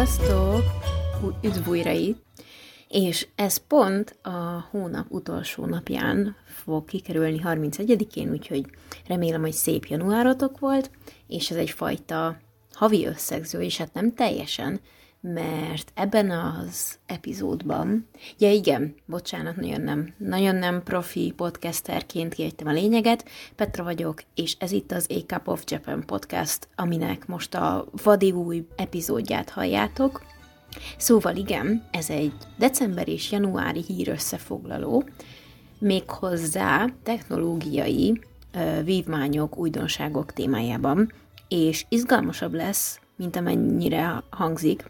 Sziasztok! Üdv újra itt! És ez pont a hónap utolsó napján fog kikerülni 31-én, úgyhogy remélem, hogy szép januárotok volt, és ez egyfajta havi összegző, és hát nem teljesen, mert ebben az epizódban, ja igen, bocsánat, nagyon nem, nagyon nem profi podcasterként kiejtem a lényeget, Petra vagyok, és ez itt az A Cup of Japan podcast, aminek most a vadi új epizódját halljátok. Szóval igen, ez egy december és januári hír összefoglaló, méghozzá technológiai vívmányok, újdonságok témájában, és izgalmasabb lesz, mint amennyire hangzik.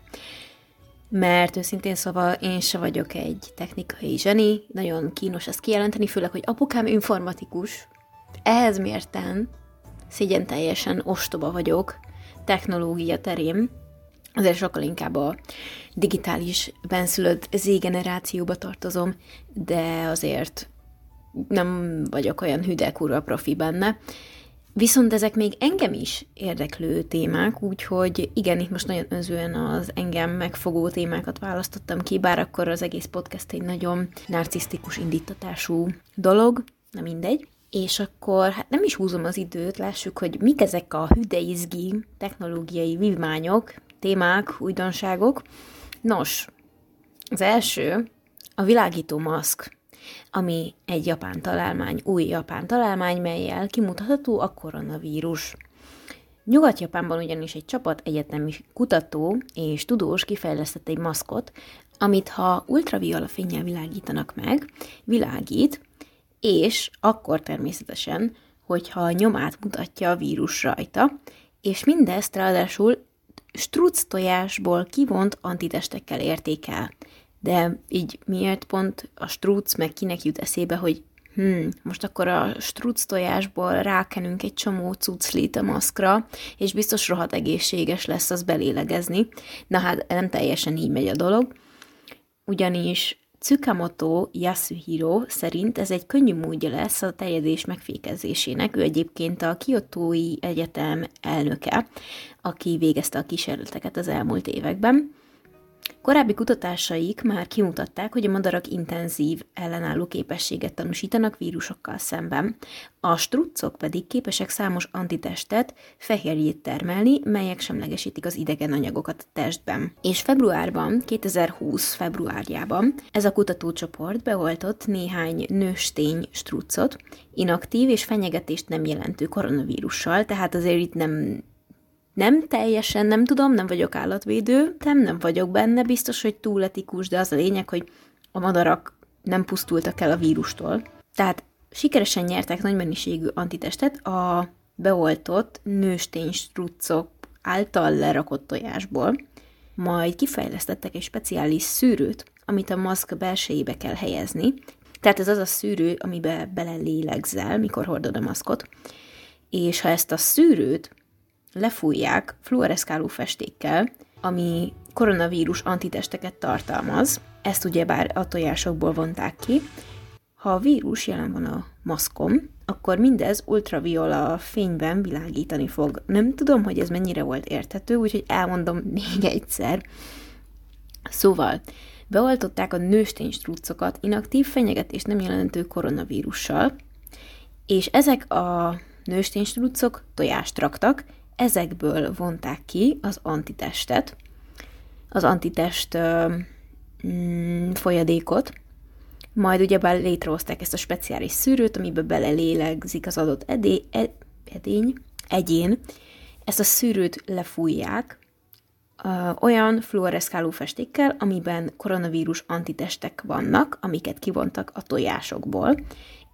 Mert őszintén szóval én se vagyok egy technikai zseni, nagyon kínos ezt kijelenteni, főleg, hogy apukám informatikus, ehhez mérten szégyen teljesen ostoba vagyok technológia terén, azért sokkal inkább a digitális benszülött z-generációba tartozom, de azért nem vagyok olyan hüde kurva profi benne. Viszont ezek még engem is érdeklő témák, úgyhogy igen, itt most nagyon özően az engem megfogó témákat választottam ki, bár akkor az egész podcast egy nagyon narcisztikus indítatású dolog, na mindegy. És akkor hát nem is húzom az időt, lássuk, hogy mik ezek a hüdeizgi technológiai vívmányok, témák, újdonságok. Nos, az első a világító maszk ami egy japán találmány, új japán találmány, melyel kimutatható a koronavírus. Nyugat-Japánban ugyanis egy csapat egyetemi kutató és tudós kifejlesztett egy maszkot, amit ha ultraviola fényel világítanak meg, világít, és akkor természetesen, hogyha nyomát mutatja a vírus rajta, és mindezt ráadásul struc tojásból kivont antitestekkel értékel. De így miért pont a strúc, meg kinek jut eszébe, hogy hmm, most akkor a struc tojásból rákenünk egy csomó cuclit a maszkra, és biztos rohadt egészséges lesz az belélegezni. Na hát nem teljesen így megy a dolog, ugyanis Tsukamoto Yasuhiro szerint ez egy könnyű módja lesz a teljedés megfékezésének. Ő egyébként a Kyotói Egyetem elnöke, aki végezte a kísérleteket az elmúlt években. Korábbi kutatásaik már kimutatták, hogy a madarak intenzív ellenálló képességet tanúsítanak vírusokkal szemben, a struccok pedig képesek számos antitestet, fehérjét termelni, melyek semlegesítik az idegen anyagokat a testben. És februárban, 2020 februárjában ez a kutatócsoport beoltott néhány nőstény struccot, inaktív és fenyegetést nem jelentő koronavírussal, tehát azért itt nem nem teljesen, nem tudom, nem vagyok állatvédő, nem, nem vagyok benne, biztos, hogy túl etikus, de az a lényeg, hogy a madarak nem pusztultak el a vírustól. Tehát sikeresen nyertek nagy mennyiségű antitestet a beoltott nőstény struccok által lerakott tojásból, majd kifejlesztettek egy speciális szűrőt, amit a maszk belsejébe kell helyezni. Tehát ez az a szűrő, amibe belelélegzel, mikor hordod a maszkot. És ha ezt a szűrőt lefújják fluoreszkáló festékkel, ami koronavírus antitesteket tartalmaz, ezt ugyebár a tojásokból vonták ki. Ha a vírus jelen van a maszkom, akkor mindez ultraviola fényben világítani fog. Nem tudom, hogy ez mennyire volt érthető, úgyhogy elmondom még egyszer. Szóval, beoltották a nőstény struccokat inaktív fenyegetést nem jelentő koronavírussal, és ezek a nőstény struccok tojást raktak, ezekből vonták ki az antitestet, az antitest mm, folyadékot, majd ugyebár létrehozták ezt a speciális szűrőt, amiben belelélegzik az adott edé, ed, edény, egyén. Ezt a szűrőt lefújják ö, olyan fluoreszkáló festékkel, amiben koronavírus antitestek vannak, amiket kivontak a tojásokból,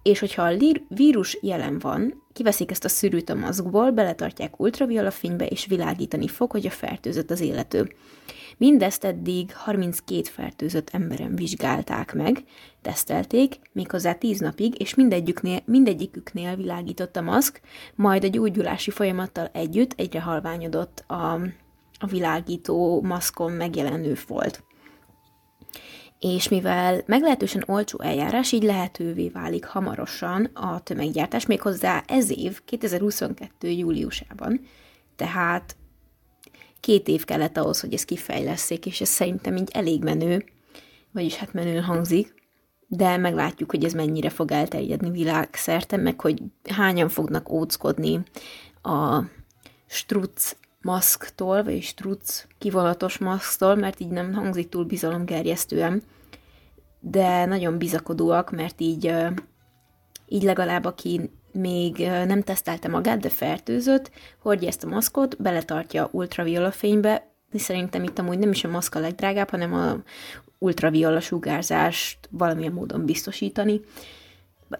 és hogyha a vírus jelen van, kiveszik ezt a szűrűt a maszkból, beletartják ultraviola fénybe, és világítani fog, hogy a fertőzött az élető. Mindezt eddig 32 fertőzött emberen vizsgálták meg, tesztelték, méghozzá 10 napig, és mindegyiküknél, mindegyiküknél világított a maszk, majd a gyógyulási folyamattal együtt egyre halványodott a, a világító maszkon megjelenő folt és mivel meglehetősen olcsó eljárás, így lehetővé válik hamarosan a tömeggyártás, méghozzá ez év, 2022. júliusában. Tehát két év kellett ahhoz, hogy ezt kifejleszék, és ez szerintem így elég menő, vagyis hát menő hangzik, de meglátjuk, hogy ez mennyire fog elterjedni világszerte, meg hogy hányan fognak óckodni a struc maszktól, vagy struc kivonatos maszktól, mert így nem hangzik túl bizalomgerjesztően, de nagyon bizakodóak, mert így, így legalább aki még nem tesztelte magát, de fertőzött, hordja ezt a maszkot, beletartja ultraviola fénybe, szerintem itt amúgy nem is a maszk a legdrágább, hanem a ultraviola sugárzást valamilyen módon biztosítani,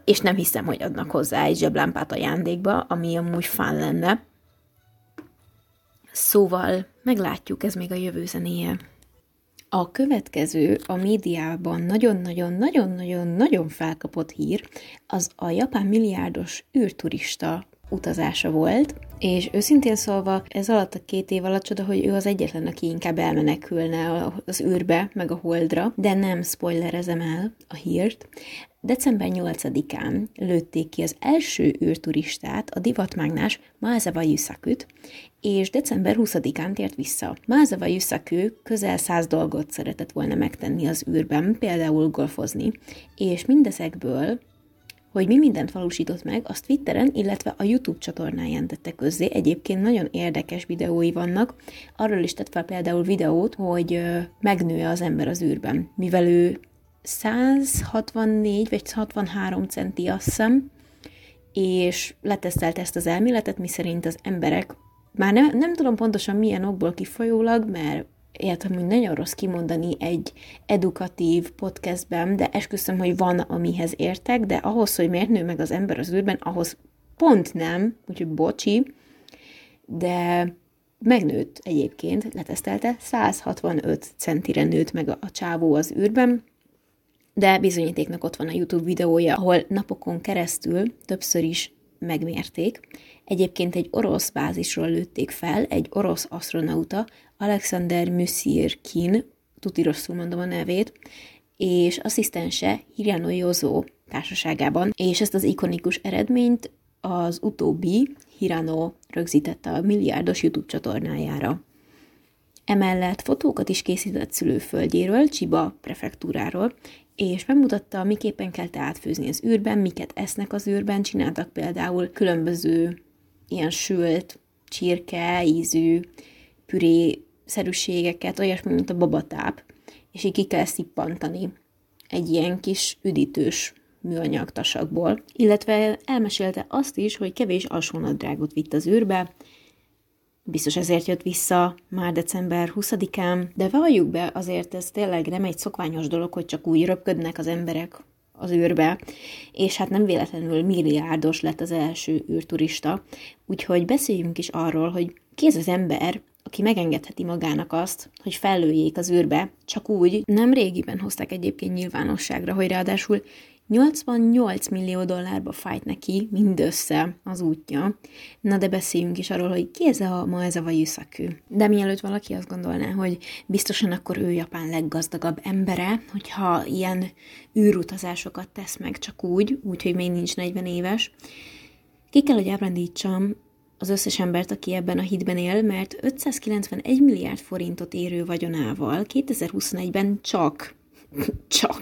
és nem hiszem, hogy adnak hozzá egy zseblámpát ajándékba, ami amúgy fán lenne. Szóval meglátjuk, ez még a jövő zenéje. A következő a médiában nagyon-nagyon-nagyon-nagyon-nagyon felkapott hír, az a japán milliárdos űrturista utazása volt, és őszintén szólva, ez alatt a két év alatt csoda, hogy ő az egyetlen, aki inkább elmenekülne az űrbe, meg a holdra, de nem spoilerezem el a hírt. December 8-án lőtték ki az első űrturistát, a divatmágnás Mázawa Yusakut, és december 20-án tért vissza. Mázawa Yusaku közel száz dolgot szeretett volna megtenni az űrben, például golfozni, és mindezekből hogy mi mindent valósított meg, azt Twitteren, illetve a YouTube csatornáján tette közzé. Egyébként nagyon érdekes videói vannak. Arról is tett fel például videót, hogy megnő az ember az űrben, mivel ő 164 vagy 63 centi, azt hiszem, és letesztelt ezt az elméletet, miszerint az emberek, már nem, nem tudom pontosan milyen okból kifolyólag, mert értem, hogy nagyon rossz kimondani egy edukatív podcastben, de esküszöm, hogy van, amihez értek, de ahhoz, hogy miért nő meg az ember az űrben, ahhoz pont nem, úgyhogy bocsi, de megnőtt egyébként, letesztelte, 165 centire nőtt meg a csávó az űrben, de bizonyítéknak ott van a YouTube videója, ahol napokon keresztül többször is megmérték. Egyébként egy orosz bázisról lőtték fel, egy orosz astronauta, Alexander Musirkin, tuti rosszul mondom a nevét, és asszisztense Hirano Yozó társaságában, és ezt az ikonikus eredményt az utóbbi Hirano rögzítette a milliárdos YouTube csatornájára. Emellett fotókat is készített szülőföldjéről, Csiba prefektúráról, és bemutatta, miképpen kell átfőzni az űrben, miket esznek az űrben, csináltak például különböző ilyen sült, csirke, ízű, püré szerűségeket, olyasmi, mint a babatáp, és így ki kell szippantani egy ilyen kis üdítős műanyag tasakból. Illetve elmesélte azt is, hogy kevés alsónadrágot vitt az űrbe, biztos ezért jött vissza már december 20-án, de valljuk be, azért ez tényleg nem egy szokványos dolog, hogy csak úgy röpködnek az emberek az űrbe, és hát nem véletlenül milliárdos lett az első űrturista, úgyhogy beszéljünk is arról, hogy ki ez az ember, aki megengedheti magának azt, hogy fellőjék az űrbe, csak úgy, nem régiben hozták egyébként nyilvánosságra, hogy ráadásul 88 millió dollárba fájt neki mindössze az útja. Na de beszéljünk is arról, hogy ki ez a ma ez a Vajuszaku. De mielőtt valaki azt gondolná, hogy biztosan akkor ő Japán leggazdagabb embere, hogyha ilyen űrutazásokat tesz meg csak úgy, úgyhogy még nincs 40 éves, ki kell, hogy ábrándítsam az összes embert, aki ebben a hitben él, mert 591 milliárd forintot érő vagyonával 2021-ben csak csak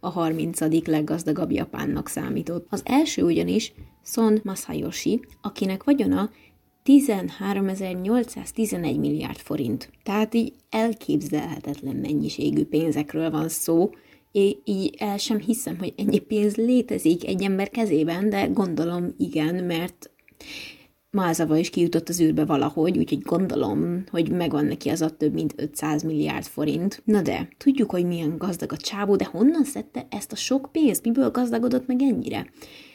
a 30. leggazdagabb japánnak számított. Az első ugyanis Son Masayoshi, akinek vagyona 13.811 milliárd forint. Tehát így elképzelhetetlen mennyiségű pénzekről van szó, így el sem hiszem, hogy ennyi pénz létezik egy ember kezében, de gondolom igen, mert Mázava is kijutott az űrbe valahogy, úgyhogy gondolom, hogy megvan neki az a több mint 500 milliárd forint. Na de, tudjuk, hogy milyen gazdag a csávó, de honnan szedte ezt a sok pénzt? Miből gazdagodott meg ennyire?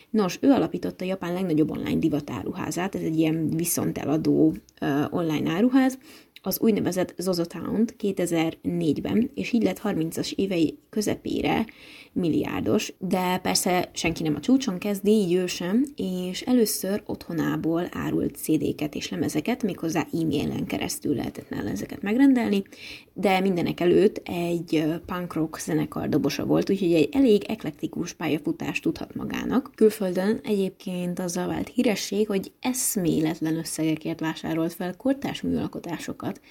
Nos, ő alapította Japán legnagyobb online divatáruházát, ez egy ilyen viszonteladó uh, online áruház, az úgynevezett Zozotown 2004-ben, és így lett 30-as évei közepére milliárdos, de persze senki nem a csúcson kezdi, így ő sem, és először otthonából árult CD-ket és lemezeket, méghozzá e-mailen keresztül lehetett nála ezeket megrendelni, de mindenek előtt egy punk rock zenekar dobosa volt, úgyhogy egy elég eklektikus pályafutást tudhat magának. Külföldön egyébként azzal vált híresség, hogy eszméletlen összegekért vásárolt fel kortás műalkotásokat, fotókat,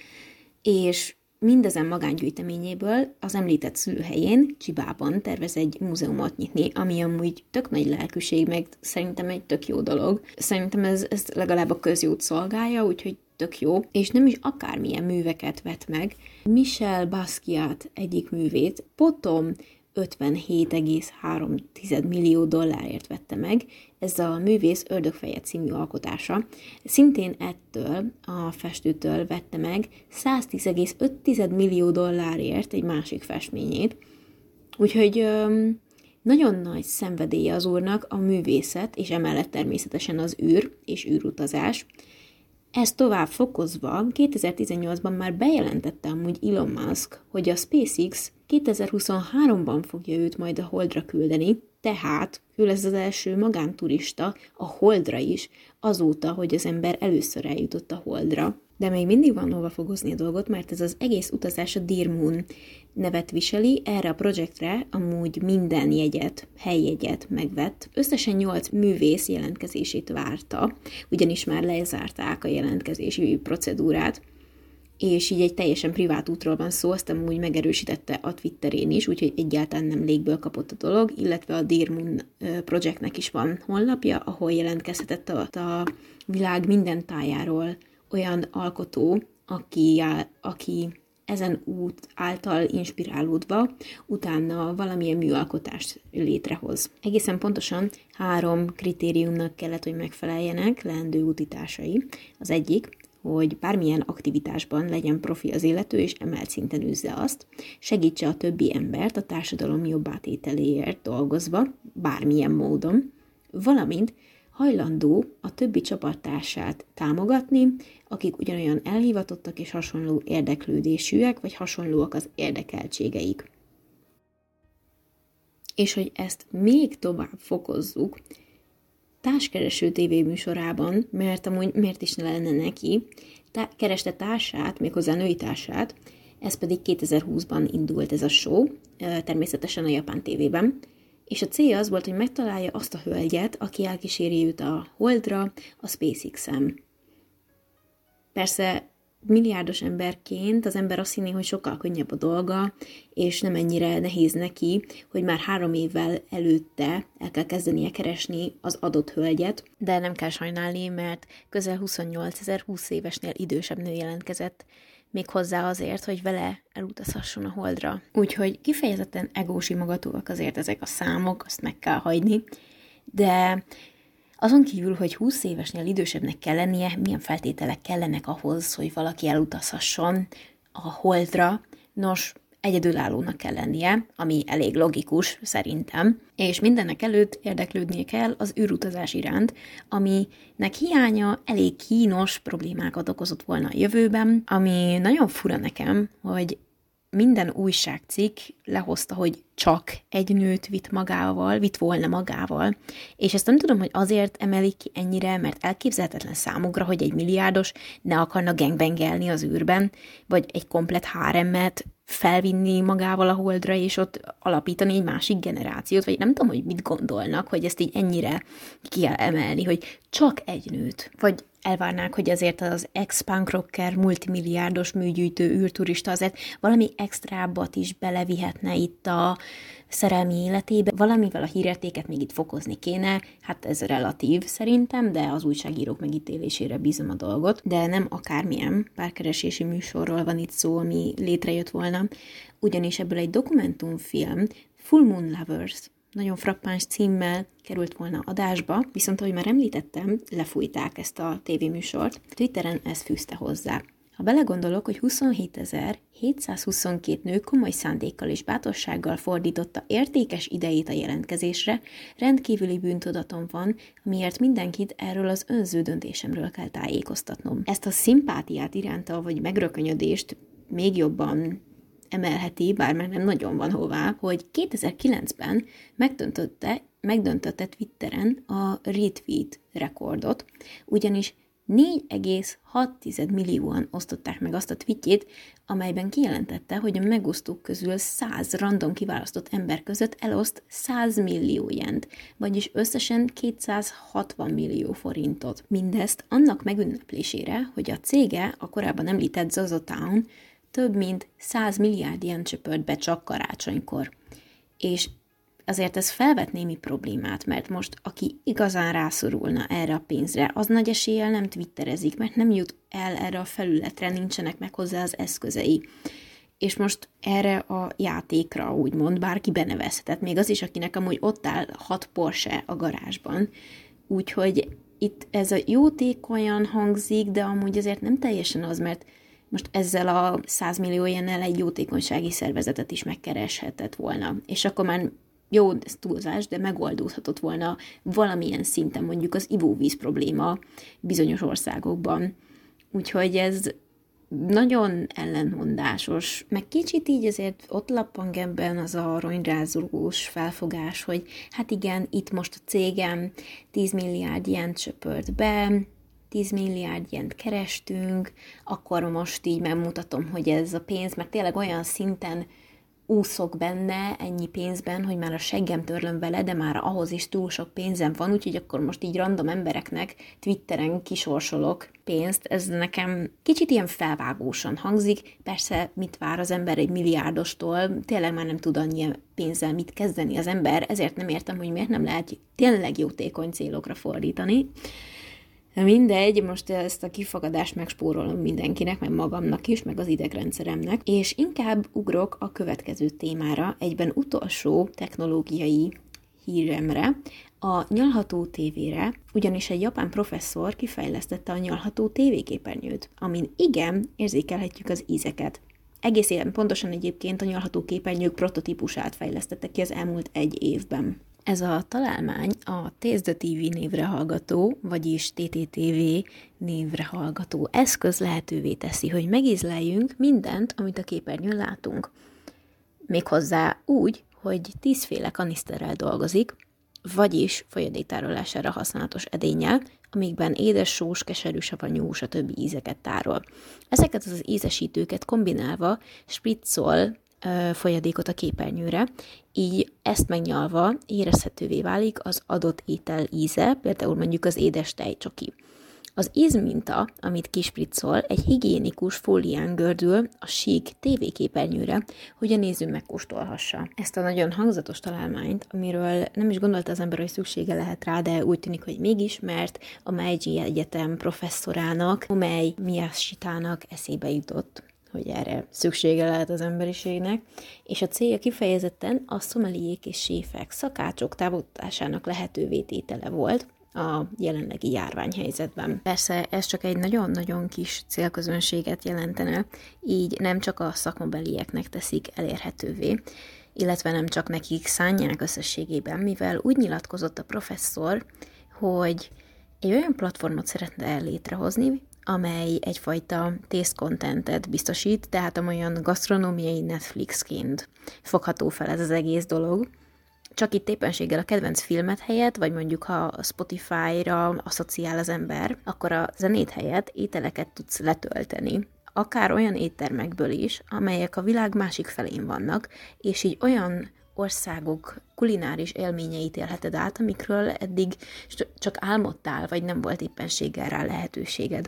és mindezen magángyűjteményéből az említett szülőhelyén, Csibában tervez egy múzeumot nyitni, ami amúgy tök nagy lelkűség, meg szerintem egy tök jó dolog. Szerintem ez, ez legalább a közjót szolgálja, úgyhogy tök jó, és nem is akármilyen műveket vet meg. Michel Basquiat egyik művét, potom 57,3 millió dollárért vette meg. Ez a művész Ördögfeje című alkotása. Szintén ettől a festőtől vette meg 110,5 millió dollárért egy másik festményét. Úgyhogy nagyon nagy szenvedélye az úrnak a művészet, és emellett természetesen az űr és űrutazás. Ez tovább fokozva 2018-ban már bejelentette amúgy Elon Musk, hogy a SpaceX 2023-ban fogja őt majd a Holdra küldeni, tehát ő lesz az első magánturista a Holdra is, azóta, hogy az ember először eljutott a Holdra. De még mindig van hova fogozni a dolgot, mert ez az egész utazás a Dear Moon nevet viseli, erre a projektre amúgy minden jegyet, helyjegyet megvett. Összesen 8 művész jelentkezését várta, ugyanis már lezárták a jelentkezési procedúrát, és így egy teljesen privát útról van szó, azt amúgy megerősítette a Twitterén is, úgyhogy egyáltalán nem légből kapott a dolog, illetve a Dear Moon Projectnek is van honlapja, ahol jelentkezhetett a, a világ minden tájáról olyan alkotó, aki, aki ezen út által inspirálódva utána valamilyen műalkotást létrehoz. Egészen pontosan három kritériumnak kellett, hogy megfeleljenek leendő útításai. Az egyik, hogy bármilyen aktivitásban legyen profi az illető, és emelt szinten üzze azt, segítse a többi embert a társadalom jobb átételéért dolgozva, bármilyen módon, valamint hajlandó a többi csapattársát támogatni, akik ugyanolyan elhivatottak és hasonló érdeklődésűek, vagy hasonlóak az érdekeltségeik. És hogy ezt még tovább fokozzuk, társkereső tévéműsorában, mert amúgy miért is ne lenne neki, tá- kereste társát, méghozzá női társát, ez pedig 2020-ban indult ez a show, természetesen a japán tévében, és a célja az volt, hogy megtalálja azt a hölgyet, aki elkíséri őt a Holdra, a SpaceX-en. Persze milliárdos emberként az ember azt hinné, hogy sokkal könnyebb a dolga, és nem ennyire nehéz neki, hogy már három évvel előtte el kell kezdenie keresni az adott hölgyet. De nem kell sajnálni, mert közel 28 ezer 20 évesnél idősebb nő jelentkezett, még hozzá azért, hogy vele elutazhasson a holdra. Úgyhogy kifejezetten egósi magatúak azért ezek a számok, azt meg kell hagyni, de azon kívül, hogy 20 évesnél idősebbnek kell lennie, milyen feltételek kellenek ahhoz, hogy valaki elutazhasson a holdra, nos, egyedülállónak kell lennie, ami elég logikus szerintem, és mindennek előtt érdeklődnie kell az űrutazás iránt, aminek hiánya elég kínos problémákat okozott volna a jövőben, ami nagyon fura nekem, hogy minden újságcikk lehozta, hogy csak egy nőt vitt magával, vitt volna magával, és ezt nem tudom, hogy azért emelik ki ennyire, mert elképzelhetetlen számukra, hogy egy milliárdos ne akarna gangbangelni az űrben, vagy egy komplet háremmet felvinni magával a holdra, és ott alapítani egy másik generációt, vagy nem tudom, hogy mit gondolnak, hogy ezt így ennyire ki kell emelni, hogy csak egy nőt, vagy elvárnák, hogy azért az ex-punk rocker, multimilliárdos műgyűjtő űrturista azért valami extrábbat is belevihetne itt a szerelmi életébe. Valamivel a hírértéket még itt fokozni kéne, hát ez relatív szerintem, de az újságírók megítélésére bízom a dolgot, de nem akármilyen párkeresési műsorról van itt szó, ami létrejött volna, ugyanis ebből egy dokumentumfilm, Full Moon Lovers nagyon frappáns címmel került volna adásba, viszont ahogy már említettem, lefújták ezt a tévéműsort. Twitteren ez fűzte hozzá. Ha belegondolok, hogy 27.722 nő komoly szándékkal és bátorsággal fordította értékes idejét a jelentkezésre, rendkívüli bűntudatom van, amiért mindenkit erről az önző döntésemről kell tájékoztatnom. Ezt a szimpátiát iránta, vagy megrökönyödést még jobban emelheti, bár már nem nagyon van hová, hogy 2009-ben megdöntötte, megdöntötte Twitteren a retweet rekordot, ugyanis 4,6 millióan osztották meg azt a tweetjét, amelyben kijelentette, hogy a megosztók közül 100 random kiválasztott ember között eloszt 100 millió jent, vagyis összesen 260 millió forintot. Mindezt annak megünneplésére, hogy a cége, a korábban említett Zozo Town, több mint 100 milliárd ilyen csöpört be csak karácsonykor. És azért ez felvet némi problémát, mert most aki igazán rászorulna erre a pénzre, az nagy eséllyel nem twitterezik, mert nem jut el erre a felületre, nincsenek meg hozzá az eszközei. És most erre a játékra úgymond bárki benevezhetett, még az is, akinek amúgy ott áll hat Porsche a garázsban. Úgyhogy itt ez a jótékonyan hangzik, de amúgy azért nem teljesen az, mert most ezzel a 100 millió jennel egy jótékonysági szervezetet is megkereshetett volna. És akkor már jó, ez túlzás, de megoldódhatott volna valamilyen szinten mondjuk az ivóvíz probléma bizonyos országokban. Úgyhogy ez nagyon ellentmondásos, meg kicsit így azért ott lappang ebben az a ronyrázulós felfogás, hogy hát igen, itt most a cégem 10 milliárd ilyen csöpört be, 10 milliárd ilyent kerestünk, akkor most így megmutatom, hogy ez a pénz, mert tényleg olyan szinten úszok benne ennyi pénzben, hogy már a seggem törlöm vele, de már ahhoz is túl sok pénzem van, úgyhogy akkor most így random embereknek Twitteren kisorsolok pénzt. Ez nekem kicsit ilyen felvágósan hangzik. Persze, mit vár az ember egy milliárdostól, tényleg már nem tud annyi pénzzel mit kezdeni az ember, ezért nem értem, hogy miért nem lehet tényleg jótékony célokra fordítani. Mindegy, most ezt a kifagadást megspórolom mindenkinek, meg magamnak is, meg az idegrendszeremnek, és inkább ugrok a következő témára, egyben utolsó technológiai híremre, a nyalható tévére, ugyanis egy japán professzor kifejlesztette a nyalható tévéképernyőt, amin igen, érzékelhetjük az ízeket. Egész éven pontosan egyébként a nyalható képernyők prototípusát fejlesztette ki az elmúlt egy évben. Ez a találmány a the TV névre hallgató, vagyis TTTV névre hallgató eszköz lehetővé teszi, hogy megízleljünk mindent, amit a képernyőn látunk. Méghozzá úgy, hogy tízféle kaniszterrel dolgozik, vagyis folyadéktárolására használatos edényel, amikben édes, sós, keserű, savanyú, többi ízeket tárol. Ezeket az ízesítőket kombinálva spritzol folyadékot a képernyőre, így ezt megnyalva érezhetővé válik az adott étel íze, például mondjuk az édes tejcsoki. Az ízminta, amit kispriccol, egy higiénikus fólián gördül a sík tévéképernyőre, hogy a néző megkóstolhassa. Ezt a nagyon hangzatos találmányt, amiről nem is gondolta az ember, hogy szüksége lehet rá, de úgy tűnik, hogy mégis, mert a Meiji Egyetem professzorának, Omei Miyashitának eszébe jutott hogy erre szüksége lehet az emberiségnek, és a célja kifejezetten a szomeliék és séfek, szakácsok távolításának lehetővé tétele volt, a jelenlegi járványhelyzetben. Persze ez csak egy nagyon-nagyon kis célközönséget jelentene, így nem csak a szakmabelieknek teszik elérhetővé, illetve nem csak nekik szánják összességében, mivel úgy nyilatkozott a professzor, hogy egy olyan platformot szeretne létrehozni, amely egyfajta taste contentet biztosít, tehát olyan gasztronómiai Netflixként fogható fel ez az egész dolog. Csak itt éppenséggel a kedvenc filmet helyett, vagy mondjuk ha Spotify-ra asszociál az ember, akkor a zenét helyett ételeket tudsz letölteni. Akár olyan éttermekből is, amelyek a világ másik felén vannak, és így olyan országok kulináris élményeit élheted át, amikről eddig csak álmodtál, vagy nem volt éppenséggel rá lehetőséged.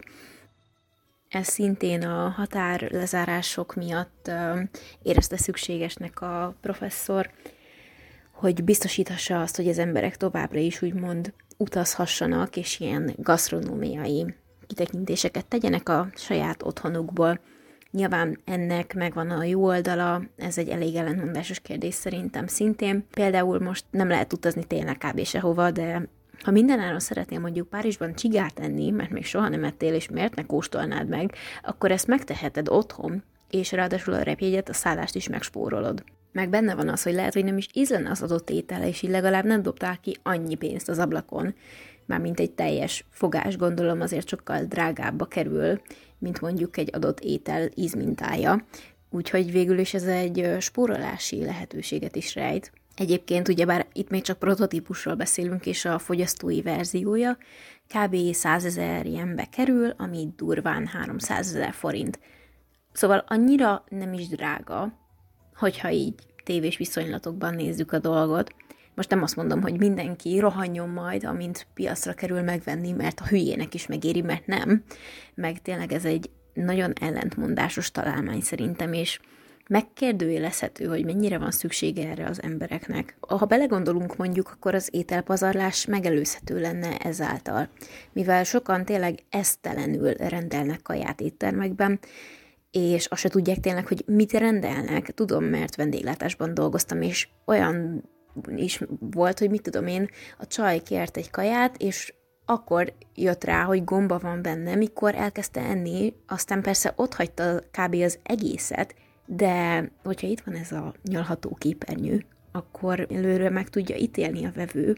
Ez szintén a határ lezárások miatt érezte szükségesnek a professzor, hogy biztosíthassa azt, hogy az emberek továbbra is úgymond utazhassanak, és ilyen gasztronómiai kitekintéseket tegyenek a saját otthonukból. Nyilván ennek megvan a jó oldala, ez egy elég ellentmondásos kérdés szerintem szintén. Például most nem lehet utazni tényleg kb. sehova, de ha mindenáron szeretnél mondjuk Párizsban csigát enni, mert még soha nem ettél, és miért ne kóstolnád meg, akkor ezt megteheted otthon, és ráadásul a repjegyet, a szállást is megspórolod. Meg benne van az, hogy lehet, hogy nem is ízlene az adott étele, és így legalább nem dobtál ki annyi pénzt az ablakon, mint egy teljes fogás, gondolom azért sokkal drágábba kerül, mint mondjuk egy adott étel ízmintája. Úgyhogy végül is ez egy spórolási lehetőséget is rejt, Egyébként ugyebár itt még csak prototípusról beszélünk, és a fogyasztói verziója kb. 100 ezer ilyenbe kerül, ami durván 300 ezer forint. Szóval annyira nem is drága, hogyha így tévés viszonylatokban nézzük a dolgot. Most nem azt mondom, hogy mindenki rohanjon majd, amint piacra kerül megvenni, mert a hülyének is megéri, mert nem. Meg tényleg ez egy nagyon ellentmondásos találmány szerintem, és megkérdőjelezhető, hogy mennyire van szüksége erre az embereknek. Ha belegondolunk mondjuk, akkor az ételpazarlás megelőzhető lenne ezáltal, mivel sokan tényleg esztelenül rendelnek kaját éttermekben, és azt se tudják tényleg, hogy mit rendelnek. Tudom, mert vendéglátásban dolgoztam, és olyan is volt, hogy mit tudom én, a csaj kért egy kaját, és akkor jött rá, hogy gomba van benne, mikor elkezdte enni, aztán persze ott hagyta kb. az egészet, de hogyha itt van ez a nyalható képernyő, akkor előre meg tudja ítélni a vevő,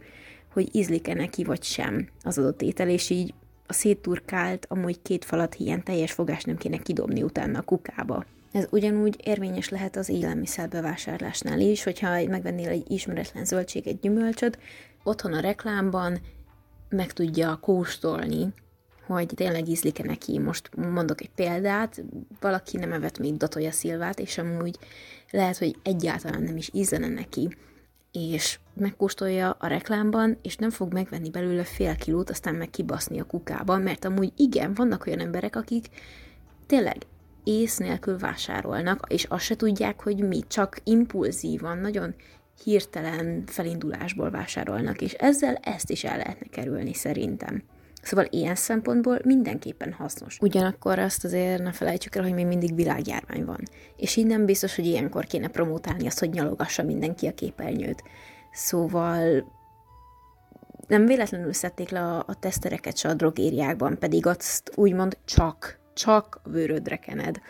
hogy ízlik-e neki vagy sem az adott étel, és így a szétturkált, amúgy két falat ilyen teljes fogás nem kéne kidobni utána a kukába. Ez ugyanúgy érvényes lehet az élelmiszerbevásárlásnál is, hogyha megvennél egy ismeretlen zöldséget, gyümölcsöt, otthon a reklámban meg tudja kóstolni, hogy tényleg ízlik-e neki. Most mondok egy példát, valaki nem evett még datoja szilvát, és amúgy lehet, hogy egyáltalán nem is ízlene neki, és megkóstolja a reklámban, és nem fog megvenni belőle fél kilót, aztán meg kibaszni a kukába, mert amúgy igen, vannak olyan emberek, akik tényleg ész nélkül vásárolnak, és azt se tudják, hogy mi, csak impulzívan, nagyon hirtelen felindulásból vásárolnak, és ezzel ezt is el lehetne kerülni szerintem. Szóval ilyen szempontból mindenképpen hasznos. Ugyanakkor azt azért ne felejtsük el, hogy még mindig világjárvány van. És így nem biztos, hogy ilyenkor kéne promotálni azt, hogy nyalogassa mindenki a képernyőt. Szóval nem véletlenül szedték le a, a tesztereket se a drogériákban, pedig azt úgymond csak, csak a kened.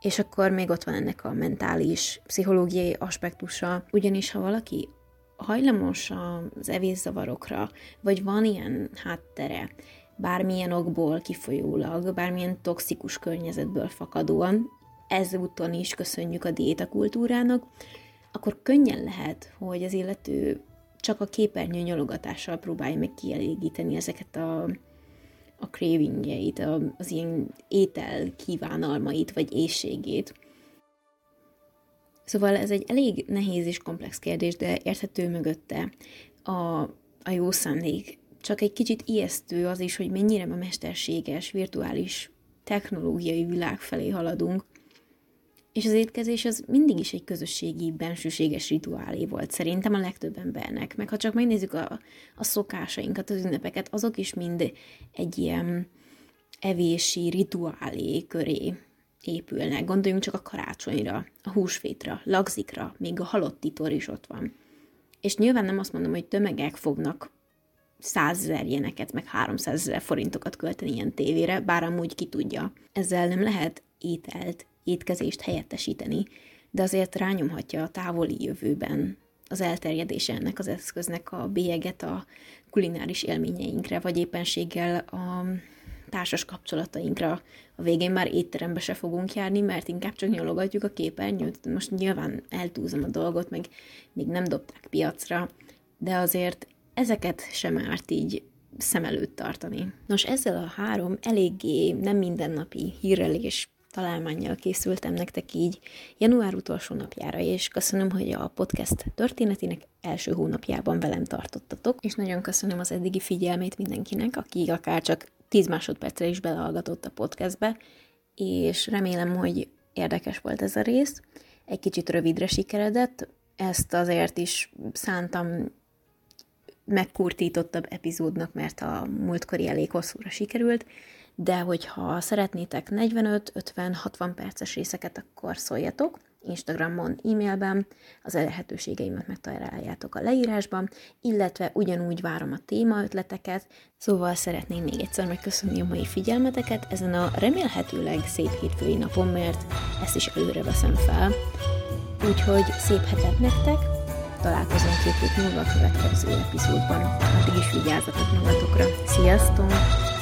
És akkor még ott van ennek a mentális, pszichológiai aspektusa, ugyanis ha valaki hajlamos az evészavarokra, vagy van ilyen háttere, bármilyen okból kifolyólag, bármilyen toxikus környezetből fakadóan, ezúton is köszönjük a diétakultúrának, akkor könnyen lehet, hogy az illető csak a képernyő nyalogatással próbálja meg kielégíteni ezeket a, a cravingjeit, az ilyen étel kívánalmait, vagy éjségét. Szóval ez egy elég nehéz és komplex kérdés, de érthető mögötte a, a jó szándék. Csak egy kicsit ijesztő az is, hogy mennyire a mesterséges, virtuális, technológiai világ felé haladunk, és az étkezés az mindig is egy közösségi, bensőséges rituálé volt szerintem a legtöbb embernek. Meg ha csak megnézzük a, a szokásainkat, az ünnepeket, azok is mind egy ilyen evési rituálé köré épülnek. Gondoljunk csak a karácsonyra, a húsvétra, lagzikra, még a halott titor is ott van. És nyilván nem azt mondom, hogy tömegek fognak százezer ilyeneket, meg háromszázezer forintokat költeni ilyen tévére, bár amúgy ki tudja. Ezzel nem lehet ételt, étkezést helyettesíteni, de azért rányomhatja a távoli jövőben az elterjedése ennek az eszköznek a bélyeget a kulináris élményeinkre, vagy éppenséggel a társas kapcsolatainkra. A végén már étterembe se fogunk járni, mert inkább csak nyalogatjuk a képernyőt. Most nyilván eltúzom a dolgot, meg még nem dobták piacra, de azért ezeket sem árt így szem előtt tartani. Nos, ezzel a három eléggé nem mindennapi hírrelés találmányjal készültem nektek így január utolsó napjára, és köszönöm, hogy a podcast történetének első hónapjában velem tartottatok, és nagyon köszönöm az eddigi figyelmét mindenkinek, aki akár csak 10 másodpercre is belehallgatott a podcastbe, és remélem, hogy érdekes volt ez a rész. Egy kicsit rövidre sikeredett, ezt azért is szántam megkurtítottabb epizódnak, mert a múltkori elég hosszúra sikerült, de hogyha szeretnétek 45, 50, 60 perces részeket, akkor szóljatok. Instagramon, e-mailben, az elérhetőségeimet megtaláljátok a leírásban, illetve ugyanúgy várom a téma ötleteket, szóval szeretném még egyszer megköszönni a mai figyelmeteket ezen a remélhetőleg szép hétfői napon, mert ezt is előre veszem fel. Úgyhogy szép hetet nektek, találkozunk két hét múlva a következő epizódban. Addig is vigyázzatok magatokra. Sziasztok!